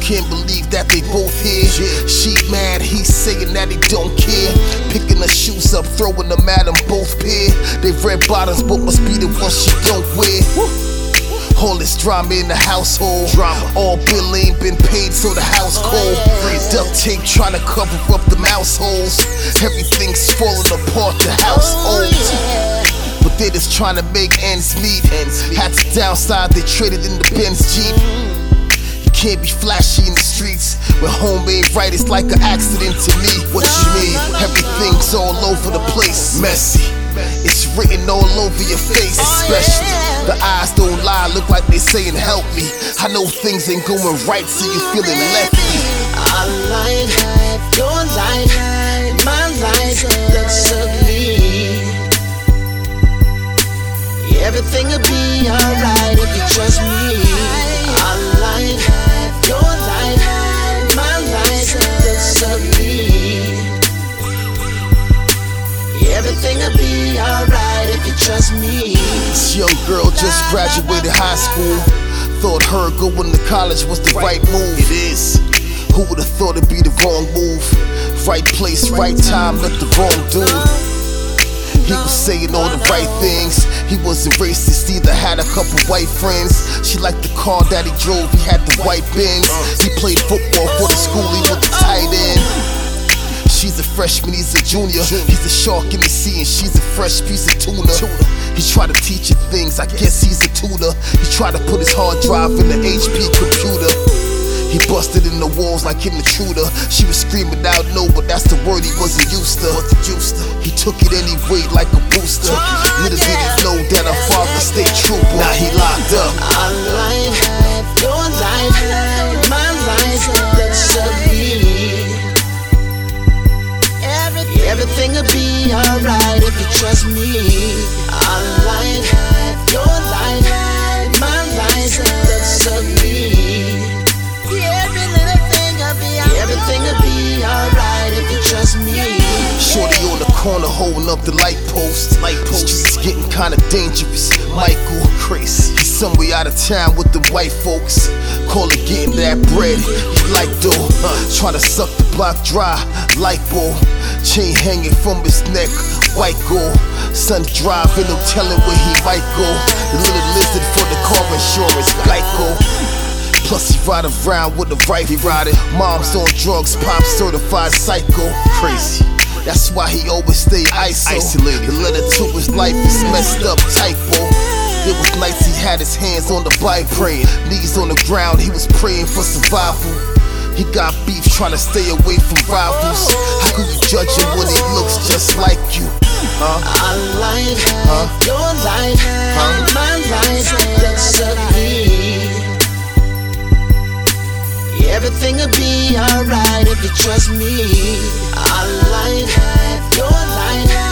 can't believe that they both here. She mad, he's saying that he don't care. Picking her shoes up, throwing them at them both pair. They red bottoms, but must be the ones she don't wear. All this drama in the household. Drama. All bill ain't been paid, so the house oh, cold. Duct tape trying to cover up the mouse holes. Everything's falling apart, the house oh, old. But they just trying to make ends meet. Had to downside, they traded in the Benz Jeep. Mm. Can't be flashy in the streets. When home ain't right, it's like an accident to me. What you mean? Everything's all over the place. Messy. It's written all over your face, oh, especially the eyes don't lie, look like they saying help me. I know things ain't going right, so you feeling lefty. Our life, your life, my life looks ugly. Everything'll be alright if you trust me. Everything'll be alright if you trust me. This young girl just graduated high school. Thought her going to college was the right move. It is. Who would have thought it'd be the wrong move? Right place, right time, not the wrong dude. He was saying all the right things. He wasn't racist either, had a couple white friends. She liked the car that he drove, he had the white Benz. He played football for the school, he was the tight end. Freshman, he's a junior. He's a shark in the sea, and she's a fresh piece of tuna. He tried to teach her things, I guess he's a tutor. He tried to put his hard drive in the HP computer. He busted in the walls like an intruder. She was screaming out no, but that's the word he wasn't used to. He took it anyway like a booster. Little did he know that her father stayed trooper. Now he locked up. Everything'll be alright if you trust me. Our life, your life, my life looks ugly. Every little thing'll be alright. Everything'll be alright if you trust me. Shorty on the corner holding up the light post. Light post. Streets getting kinda dangerous. Michael, Chris, he's somewhere out of town with the white folks. Call it getting that bread. He like though, uh, trying to suck the block dry. Light bulb, chain hanging from his neck. White gold, sun driving, no telling where he might go. The little lizard for the car insurance, Geico. Plus he ride around with a rifle. He ride it. Mom's on drugs, pop certified psycho. Crazy. That's why he always stay iso. isolated. The letter to his life is messed up typo. It was nice he had his hands on the Bible, praying. Knees on the ground, he was praying for survival. He got beef trying to stay away from rivals. How could you judge him when he looks just like you? Huh? Our life, Huh? your life, my life looks ugly. Everything'll be alright if you trust me. Our life, your life,